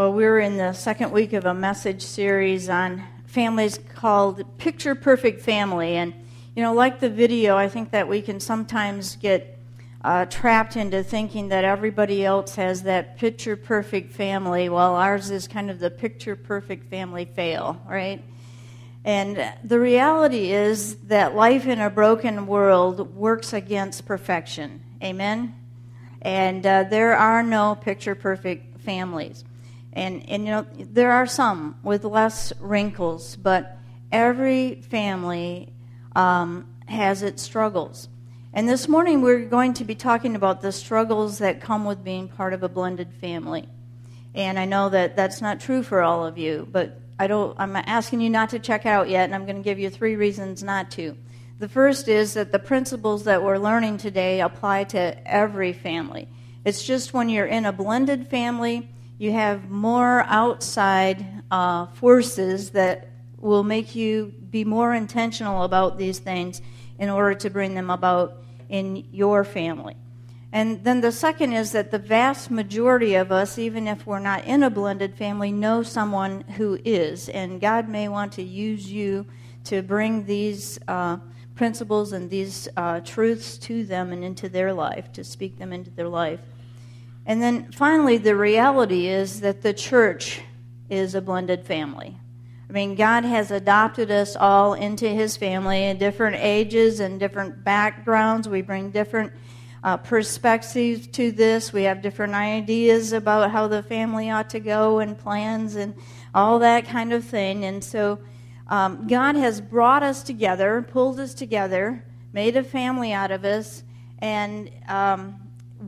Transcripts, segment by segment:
Well, we're in the second week of a message series on families called Picture Perfect Family. And, you know, like the video, I think that we can sometimes get uh, trapped into thinking that everybody else has that picture perfect family, while ours is kind of the picture perfect family fail, right? And the reality is that life in a broken world works against perfection. Amen? And uh, there are no picture perfect families. And, and you know, there are some with less wrinkles, but every family um, has its struggles. And this morning we're going to be talking about the struggles that come with being part of a blended family. And I know that that's not true for all of you, but I don't, I'm asking you not to check out yet, and I'm going to give you three reasons not to. The first is that the principles that we're learning today apply to every family. It's just when you're in a blended family, you have more outside uh, forces that will make you be more intentional about these things in order to bring them about in your family. And then the second is that the vast majority of us, even if we're not in a blended family, know someone who is. And God may want to use you to bring these uh, principles and these uh, truths to them and into their life, to speak them into their life. And then finally, the reality is that the church is a blended family. I mean, God has adopted us all into His family in different ages and different backgrounds. We bring different uh, perspectives to this. We have different ideas about how the family ought to go and plans and all that kind of thing. And so, um, God has brought us together, pulled us together, made a family out of us, and um,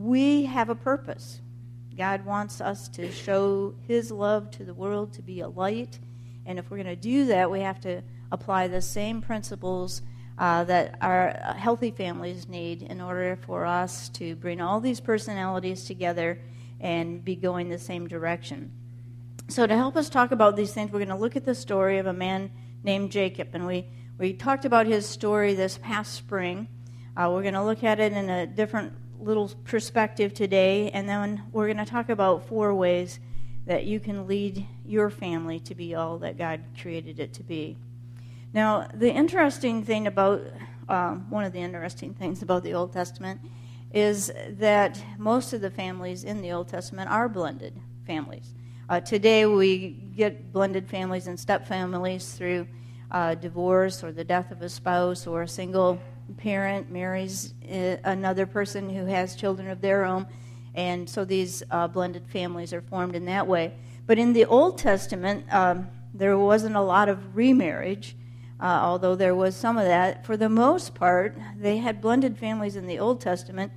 we have a purpose. God wants us to show His love to the world, to be a light. And if we're going to do that, we have to apply the same principles uh, that our healthy families need in order for us to bring all these personalities together and be going the same direction. So, to help us talk about these things, we're going to look at the story of a man named Jacob. And we, we talked about his story this past spring. Uh, we're going to look at it in a different little perspective today, and then we're going to talk about four ways that you can lead your family to be all that God created it to be. Now, the interesting thing about, um, one of the interesting things about the Old Testament is that most of the families in the Old Testament are blended families. Uh, today, we get blended families and step families through uh, divorce or the death of a spouse or a single parent marries uh, another person who has children of their own, and so these uh, blended families are formed in that way. But in the Old Testament, um, there wasn't a lot of remarriage, uh, although there was some of that. For the most part, they had blended families in the Old Testament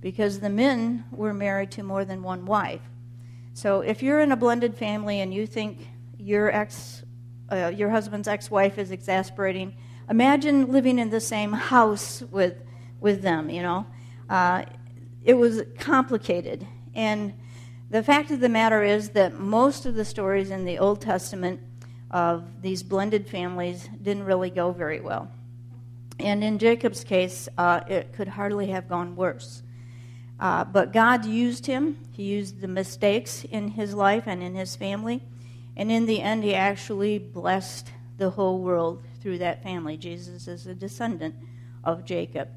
because the men were married to more than one wife. So if you're in a blended family and you think your ex, uh, your husband's ex-wife is exasperating, imagine living in the same house with, with them, you know. Uh, it was complicated. And the fact of the matter is that most of the stories in the Old Testament of these blended families didn't really go very well. And in Jacob's case, uh, it could hardly have gone worse. Uh, but God used him. He used the mistakes in his life and in his family. And in the end, he actually blessed the whole world through that family. Jesus is a descendant of Jacob.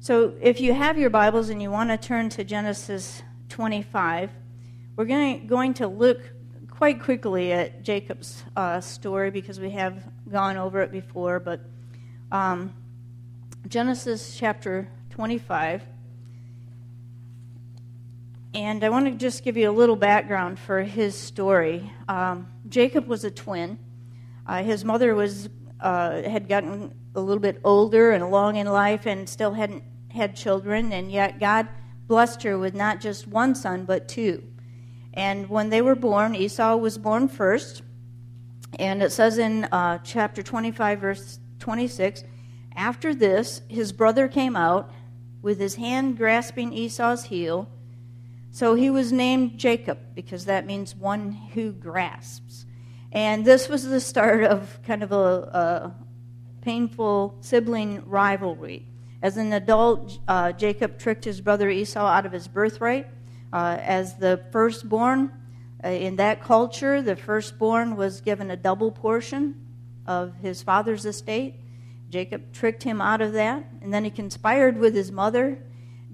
So if you have your Bibles and you want to turn to Genesis 25, we're going, going to look quite quickly at Jacob's uh, story because we have gone over it before. But um, Genesis chapter 25. And I want to just give you a little background for his story. Um, Jacob was a twin. Uh, his mother was uh, had gotten a little bit older and along in life and still hadn't had children, and yet God blessed her with not just one son, but two. And when they were born, Esau was born first. And it says in uh, chapter 25, verse 26 After this, his brother came out with his hand grasping Esau's heel. So he was named Jacob because that means one who grasps. And this was the start of kind of a, a painful sibling rivalry. As an adult, uh, Jacob tricked his brother Esau out of his birthright. Uh, as the firstborn, Uh, in that culture, the firstborn was given a double portion of his father's estate. Jacob tricked him out of that, and then he conspired with his mother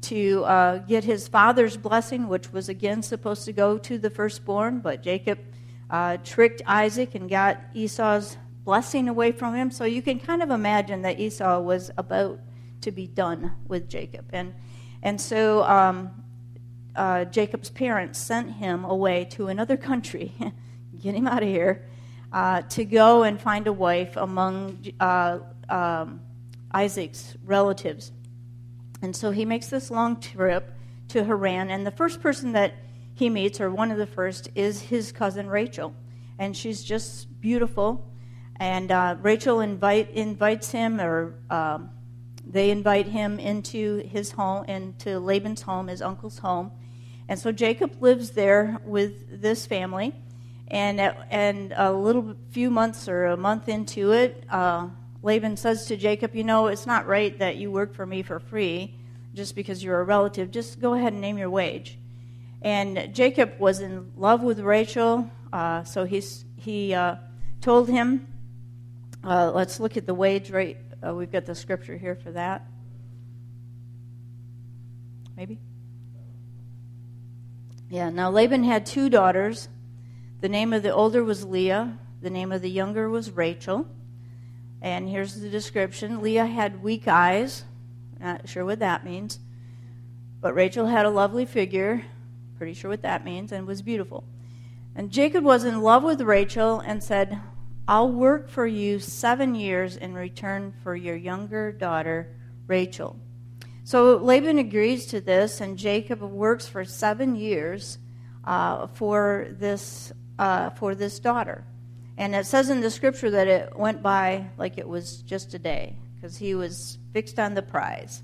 to uh, get his father's blessing, which was again supposed to go to the firstborn, but Jacob uh, tricked Isaac and got Esau's blessing away from him. So you can kind of imagine that Esau was about to be done with Jacob. And, and so um, uh, Jacob's parents sent him away to another country, get him out of here, uh, to go and find a wife among uh, um, Isaac's relatives. And so he makes this long trip to Haran, and the first person that he meets, or one of the first, is his cousin Rachel. And she's just beautiful. And uh, Rachel invite, invites him, or um, they invite him into his home, into Laban's home, his uncle's home. And so Jacob lives there with this family. And, at, and a little few months or a month into it, uh, Laban says to Jacob, You know, it's not right that you work for me for free just because you're a relative. Just go ahead and name your wage. And Jacob was in love with Rachel, uh, so he's, he uh, told him, uh, let's look at the wage rate. Uh, we've got the scripture here for that. Maybe? Yeah, now Laban had two daughters. The name of the older was Leah, the name of the younger was Rachel. And here's the description Leah had weak eyes. Not sure what that means. But Rachel had a lovely figure. Pretty sure what that means. And was beautiful. And Jacob was in love with Rachel and said, I'll work for you seven years in return for your younger daughter, Rachel. So Laban agrees to this, and Jacob works for seven years uh, for this uh, for this daughter. And it says in the scripture that it went by like it was just a day because he was fixed on the prize.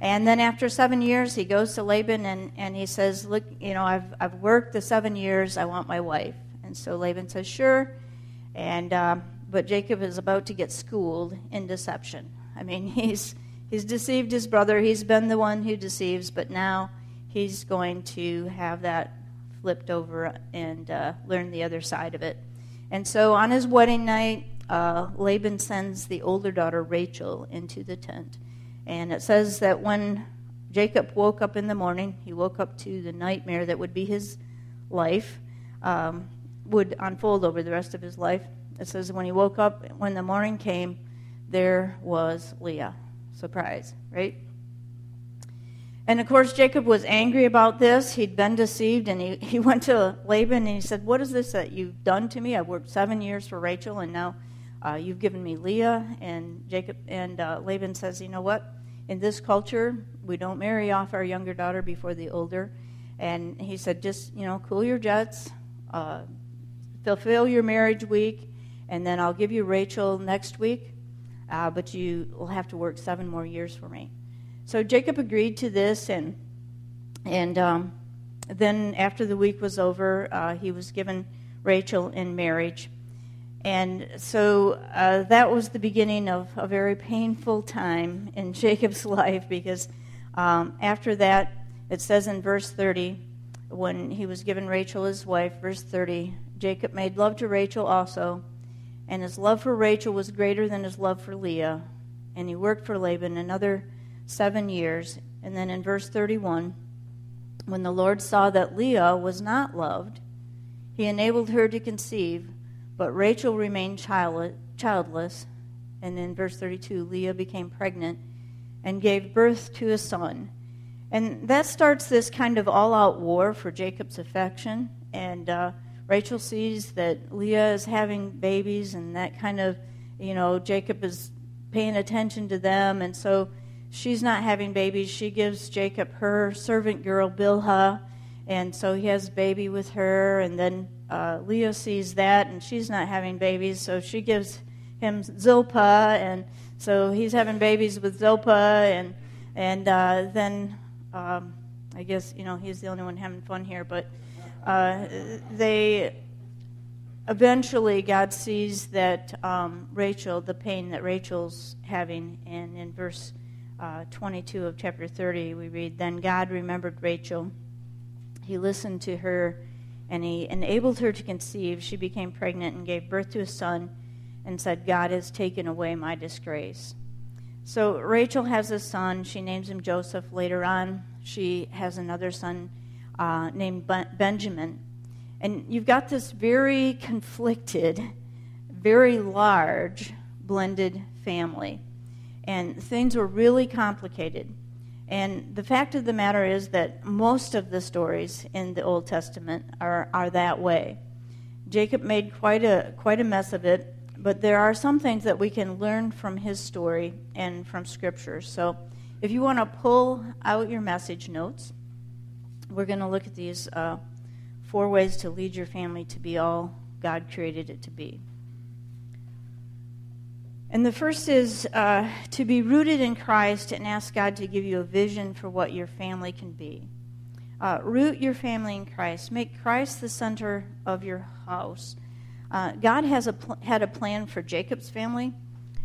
And then after seven years, he goes to Laban and, and he says, Look, you know, I've, I've worked the seven years, I want my wife. And so Laban says, Sure. And, uh, but Jacob is about to get schooled in deception. I mean, he's, he's deceived his brother, he's been the one who deceives, but now he's going to have that flipped over and uh, learn the other side of it. And so on his wedding night, uh, Laban sends the older daughter Rachel into the tent. And it says that when Jacob woke up in the morning, he woke up to the nightmare that would be his life, um, would unfold over the rest of his life. It says when he woke up, when the morning came, there was Leah. Surprise, right? And of course, Jacob was angry about this. He'd been deceived, and he, he went to Laban and he said, What is this that you've done to me? I've worked seven years for Rachel, and now uh, you've given me Leah. And Jacob and uh, Laban says, You know what? In this culture, we don't marry off our younger daughter before the older. And he said, Just, you know, cool your jets, uh, fulfill your marriage week, and then I'll give you Rachel next week, uh, but you will have to work seven more years for me. So Jacob agreed to this, and and um, then after the week was over, uh, he was given Rachel in marriage. And so uh, that was the beginning of a very painful time in Jacob's life because um, after that, it says in verse 30, when he was given Rachel his wife, verse 30, Jacob made love to Rachel also, and his love for Rachel was greater than his love for Leah. And he worked for Laban another seven years. And then in verse 31, when the Lord saw that Leah was not loved, he enabled her to conceive, but Rachel remained childless. And in verse 32, Leah became pregnant and gave birth to a son. And that starts this kind of all out war for Jacob's affection. And uh, Rachel sees that Leah is having babies, and that kind of, you know, Jacob is paying attention to them. And so she's not having babies. She gives Jacob her servant girl, Bilhah, and so he has a baby with her. And then uh, Leah sees that, and she's not having babies, so she gives him Zilpah, and so he's having babies with Zilpah, and and uh, then um, I guess you know he's the only one having fun here, but uh, they eventually God sees that um, Rachel, the pain that Rachel's having, and in verse uh, 22 of chapter 30, we read, Then God remembered Rachel. He listened to her and he enabled her to conceive. She became pregnant and gave birth to a son and said, God has taken away my disgrace. So Rachel has a son. She names him Joseph. Later on, she has another son uh, named Benjamin. And you've got this very conflicted, very large, blended family. And things were really complicated. And the fact of the matter is that most of the stories in the Old Testament are, are that way. Jacob made quite a, quite a mess of it, but there are some things that we can learn from his story and from Scripture. So if you want to pull out your message notes, we're going to look at these uh, four ways to lead your family to be all God created it to be. And the first is uh, to be rooted in Christ and ask God to give you a vision for what your family can be. Uh, root your family in Christ. Make Christ the center of your house. Uh, God has a pl- had a plan for Jacob's family.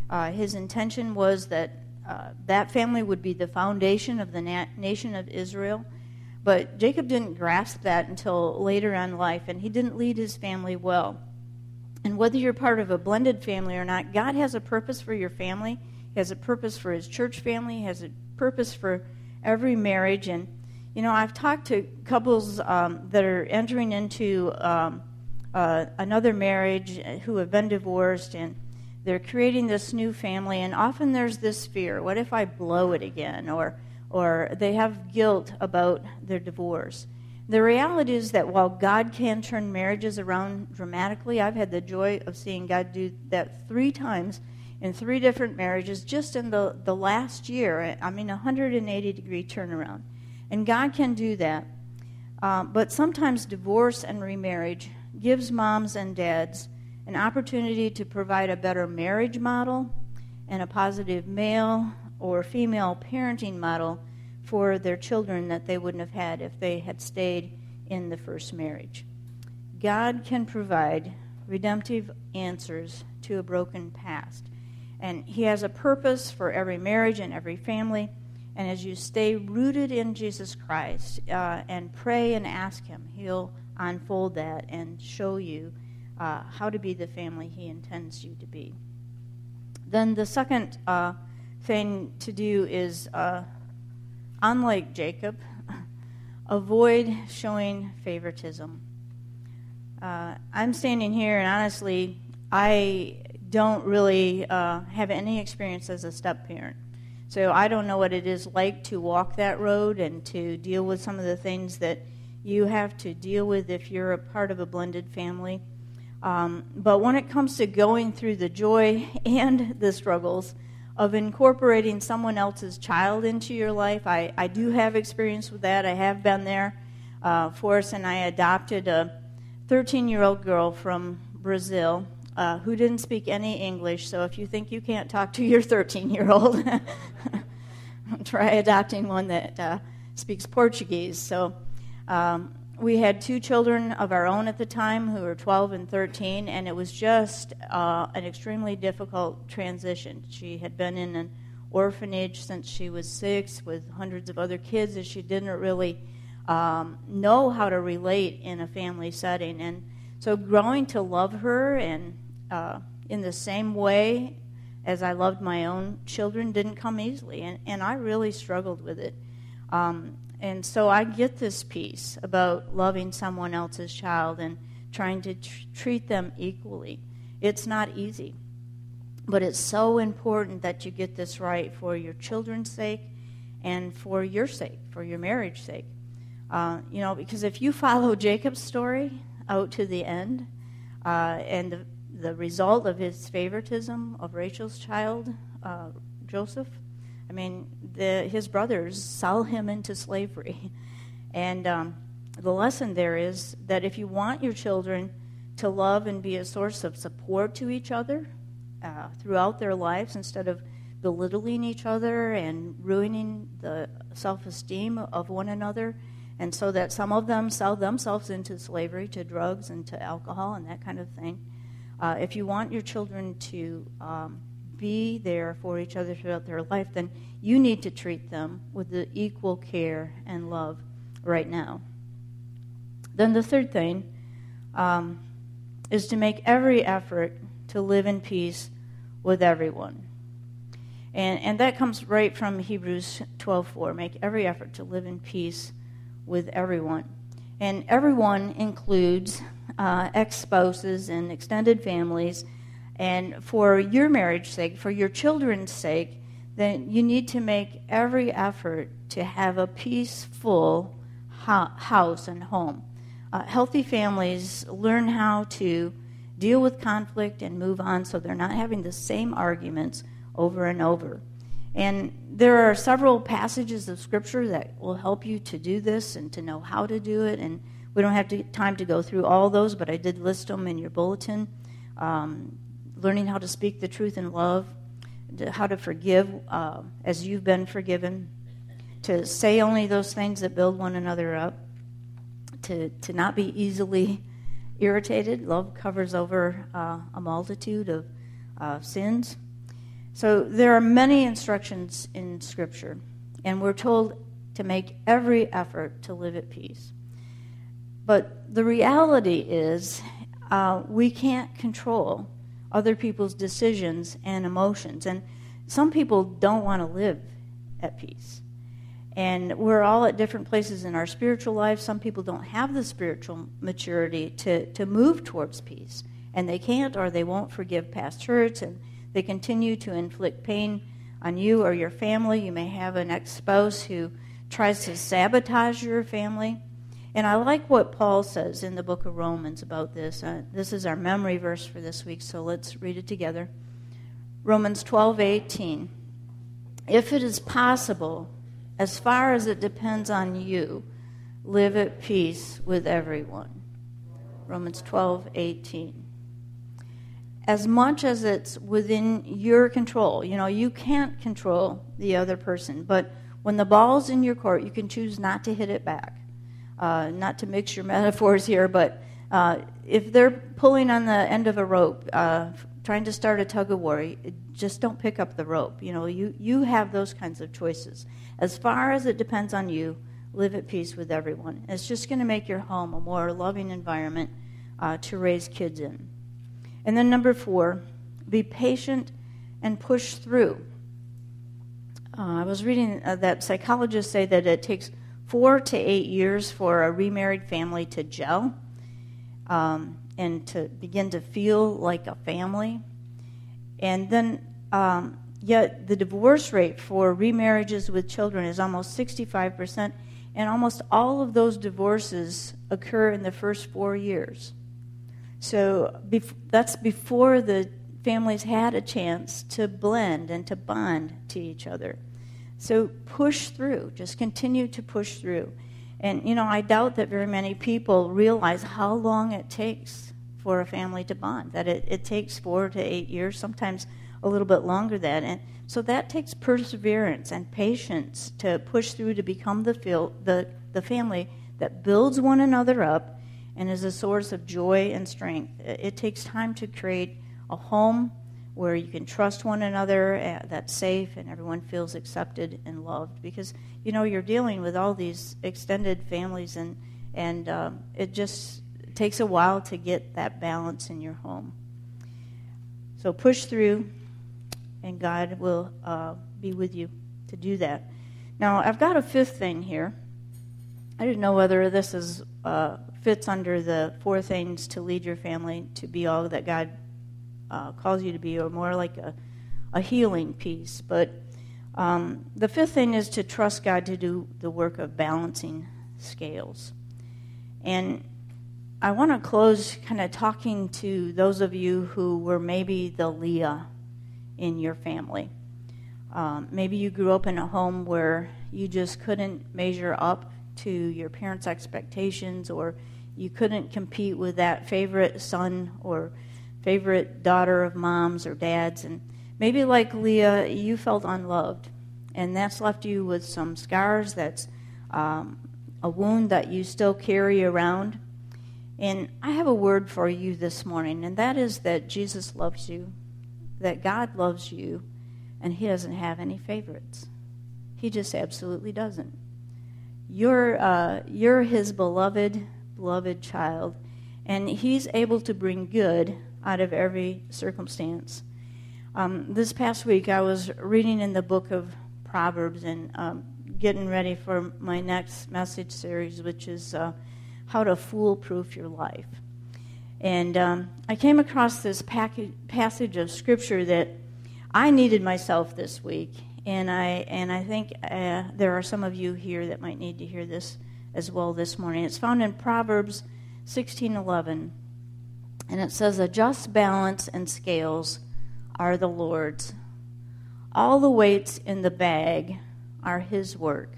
Uh, his intention was that uh, that family would be the foundation of the na- nation of Israel. But Jacob didn't grasp that until later in life, and he didn't lead his family well. And whether you're part of a blended family or not, God has a purpose for your family. He has a purpose for his church family. He has a purpose for every marriage. And, you know, I've talked to couples um, that are entering into um, uh, another marriage who have been divorced and they're creating this new family. And often there's this fear what if I blow it again? Or, or they have guilt about their divorce. The reality is that while God can turn marriages around dramatically, I've had the joy of seeing God do that three times in three different marriages just in the, the last year. I mean, 180 degree turnaround. And God can do that. Uh, but sometimes divorce and remarriage gives moms and dads an opportunity to provide a better marriage model and a positive male or female parenting model for their children that they wouldn't have had if they had stayed in the first marriage. God can provide redemptive answers to a broken past. And He has a purpose for every marriage and every family. And as you stay rooted in Jesus Christ uh, and pray and ask Him, He'll unfold that and show you uh, how to be the family He intends you to be. Then the second uh, thing to do is uh, unlike Jacob, avoid showing favoritism. Uh, I'm standing here, and honestly, I don't really uh, have any experience as a step parent. So I don't know what it is like to walk that road and to deal with some of the things that you have to deal with if you're a part of a blended family. Um, but when it comes to going through the joy and the struggles, of incorporating someone else's child into your life. I, I do have experience with that. I have been there. Uh, Forrest and I adopted a 13 year old girl from Brazil uh, who didn't speak any English. So if you think you can't talk to your 13 year old, try adopting one that uh, speaks Portuguese. So um, we had two children of our own at the time who were 12 and 13, and it was just uh, an extremely difficult transition. She had been in an orphanage since she was six with hundreds of other kids, and she didn't really um, know how to relate in a family setting. And so, growing to love her and uh, in the same way as I loved my own children didn't come easily, and, and I really struggled with it. Um, and so I get this piece about loving someone else's child and trying to tr- treat them equally. It's not easy, but it's so important that you get this right for your children's sake and for your sake, for your marriage sake. Uh, you know, because if you follow Jacob's story out to the end, uh, and the, the result of his favoritism of Rachel's child, uh, Joseph, I mean, the, his brothers sell him into slavery. And um, the lesson there is that if you want your children to love and be a source of support to each other uh, throughout their lives instead of belittling each other and ruining the self esteem of one another, and so that some of them sell themselves into slavery to drugs and to alcohol and that kind of thing. Uh, if you want your children to um, be there for each other throughout their life, then you need to treat them with the equal care and love right now. Then the third thing um, is to make every effort to live in peace with everyone. And, and that comes right from Hebrews 12:4. Make every effort to live in peace with everyone. And everyone includes uh, ex spouses and extended families. And for your marriage's sake, for your children's sake, then you need to make every effort to have a peaceful house and home. Uh, healthy families learn how to deal with conflict and move on so they're not having the same arguments over and over. And there are several passages of Scripture that will help you to do this and to know how to do it. And we don't have to, time to go through all those, but I did list them in your bulletin. Um, learning how to speak the truth in love, how to forgive uh, as you've been forgiven, to say only those things that build one another up, to, to not be easily irritated. Love covers over uh, a multitude of uh, sins. So there are many instructions in Scripture, and we're told to make every effort to live at peace. But the reality is, uh, we can't control other people's decisions and emotions. And some people don't want to live at peace. And we're all at different places in our spiritual life. Some people don't have the spiritual maturity to, to move towards peace. And they can't or they won't forgive past hurts. And they continue to inflict pain on you or your family. You may have an ex spouse who tries to sabotage your family. And I like what Paul says in the book of Romans about this. Uh, this is our memory verse for this week, so let's read it together. Romans 12 18. If it is possible, as far as it depends on you, live at peace with everyone. Romans 12 18 as much as it's within your control. You know, you can't control the other person, but when the ball's in your court, you can choose not to hit it back. Uh, not to mix your metaphors here, but uh, if they're pulling on the end of a rope, uh, trying to start a tug of war, just don't pick up the rope. You know, you, you have those kinds of choices. As far as it depends on you, live at peace with everyone. It's just going to make your home a more loving environment uh, to raise kids in. And then number four, be patient and push through. Uh, I was reading uh, that psychologists say that it takes four to eight years for a remarried family to gel um, and to begin to feel like a family. And then, um, yet, the divorce rate for remarriages with children is almost 65%, and almost all of those divorces occur in the first four years. So bef- that's before the families had a chance to blend and to bond to each other. So push through, just continue to push through. And, you know, I doubt that very many people realize how long it takes for a family to bond, that it, it takes four to eight years, sometimes a little bit longer than. And so that takes perseverance and patience to push through to become the, feel, the, the family that builds one another up and is a source of joy and strength. It takes time to create a home where you can trust one another uh, that's safe and everyone feels accepted and loved. Because you know you're dealing with all these extended families and and um, it just takes a while to get that balance in your home. So push through and god will uh, be with you to do that. Now i've got a fifth thing here. I didn't know whether this is uh, fits under the four things to lead your family to be all that God uh, calls you to be, or more like a, a healing piece. But um, the fifth thing is to trust God to do the work of balancing scales. And I want to close kind of talking to those of you who were maybe the Leah in your family. Um, maybe you grew up in a home where you just couldn't measure up to your parents' expectations, or you couldn't compete with that favorite son or favorite daughter of mom's or dad's. And maybe like Leah, you felt unloved. And that's left you with some scars. That's um, a wound that you still carry around. And I have a word for you this morning, and that is that Jesus loves you, that God loves you, and He doesn't have any favorites. He just absolutely doesn't. You're, uh, you're His beloved beloved child. And He's able to bring good out of every circumstance. Um, this past week, I was reading in the book of Proverbs and um, getting ready for my next message series, which is uh, How to Foolproof Your Life. And um, I came across this pack- passage of scripture that I needed myself this week, and I and I think uh, there are some of you here that might need to hear this as well this morning. It's found in Proverbs 16:11, and it says, "A just balance and scales are the Lord's. All the weights in the bag are His work.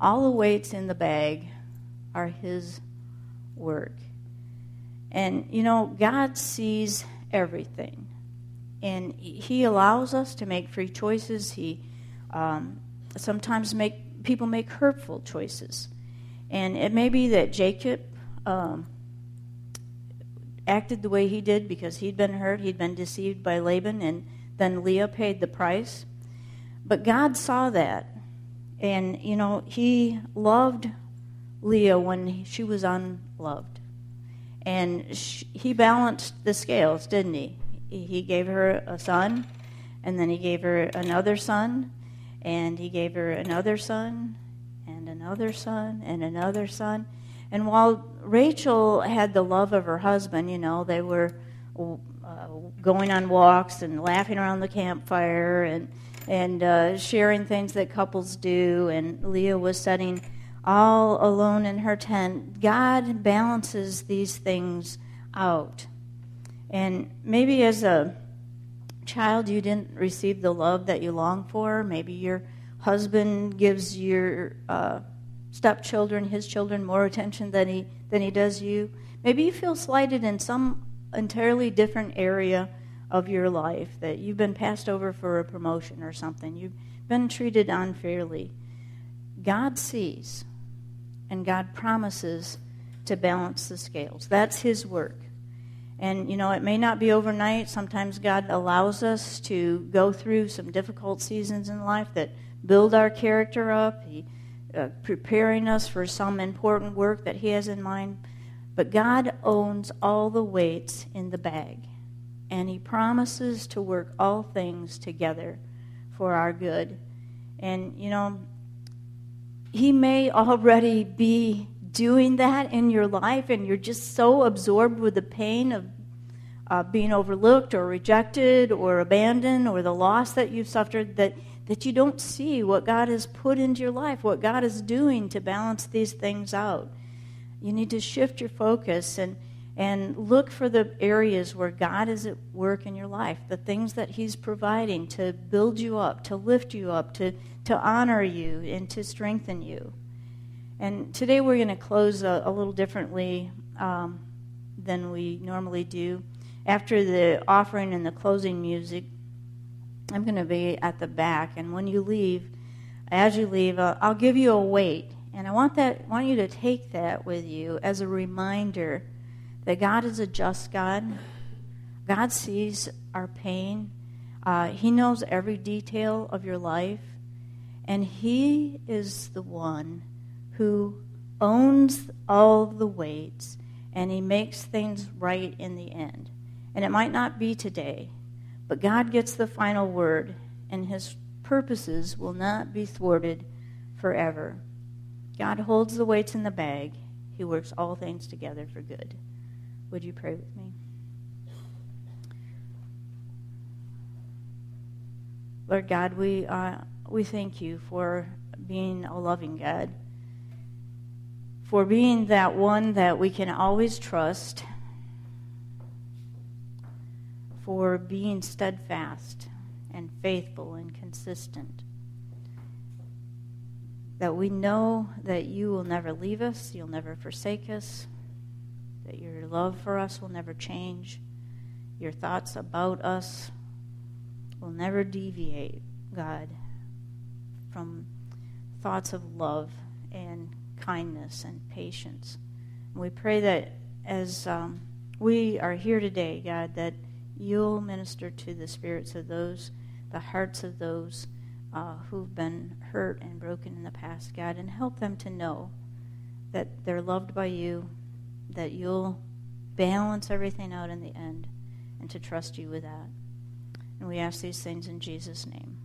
All the weights in the bag are His work." And you know, God sees everything and he allows us to make free choices. He um, sometimes make people make hurtful choices, and it may be that Jacob um, acted the way he did because he'd been hurt, he'd been deceived by Laban, and then Leah paid the price. But God saw that, and you know He loved Leah when she was unloved, and she, He balanced the scales, didn't He? he gave her a son, and then he gave her another son, and he gave her another son, and another son, and another son. And while Rachel had the love of her husband, you know, they were uh, going on walks and laughing around the campfire and and uh, sharing things that couples do. And Leah was sitting all alone in her tent. God balances these things out. And maybe as a child, you didn't receive the love that you long for. Maybe your husband gives your uh, stepchildren, his children, more attention than he, than he does you. Maybe you feel slighted in some entirely different area of your life, that you've been passed over for a promotion or something. You've been treated unfairly. God sees, and God promises to balance the scales. That's His work. And, you know, it may not be overnight. Sometimes God allows us to go through some difficult seasons in life that build our character up, he, uh, preparing us for some important work that He has in mind. But God owns all the weights in the bag, and He promises to work all things together for our good. And, you know, He may already be doing that in your life and you're just so absorbed with the pain of uh, being overlooked or rejected or abandoned or the loss that you've suffered that, that you don't see what God has put into your life, what God is doing to balance these things out. You need to shift your focus and, and look for the areas where God is at work in your life, the things that He's providing to build you up, to lift you up, to, to honor you, and to strengthen you. And today we're going to close a, a little differently um, than we normally do. After the offering and the closing music, I'm going to be at the back. And when you leave, as you leave, I'll give you a weight. And I want, that, want you to take that with you as a reminder that God is a just God. God sees our pain. Uh, he knows every detail of your life. And He is the one who owns all the weights and he makes things right in the end. And it might not be today, but God gets the final word, and his purposes will not be thwarted forever. God holds the weights in the bag, he works all things together for good. Would you pray with me? Lord God, we, uh, we thank you for being a loving God for being that one that we can always trust, for being steadfast and faithful and consistent. That we know that you will never leave us, you'll never forsake us, that your love for us will never change, your thoughts about us will never deviate, God, from thoughts of love and kindness and patience. And we pray that as um, we are here today, God, that you'll minister to the spirits of those, the hearts of those uh, who've been hurt and broken in the past, God, and help them to know that they're loved by you, that you'll balance everything out in the end and to trust you with that. And we ask these things in Jesus' name.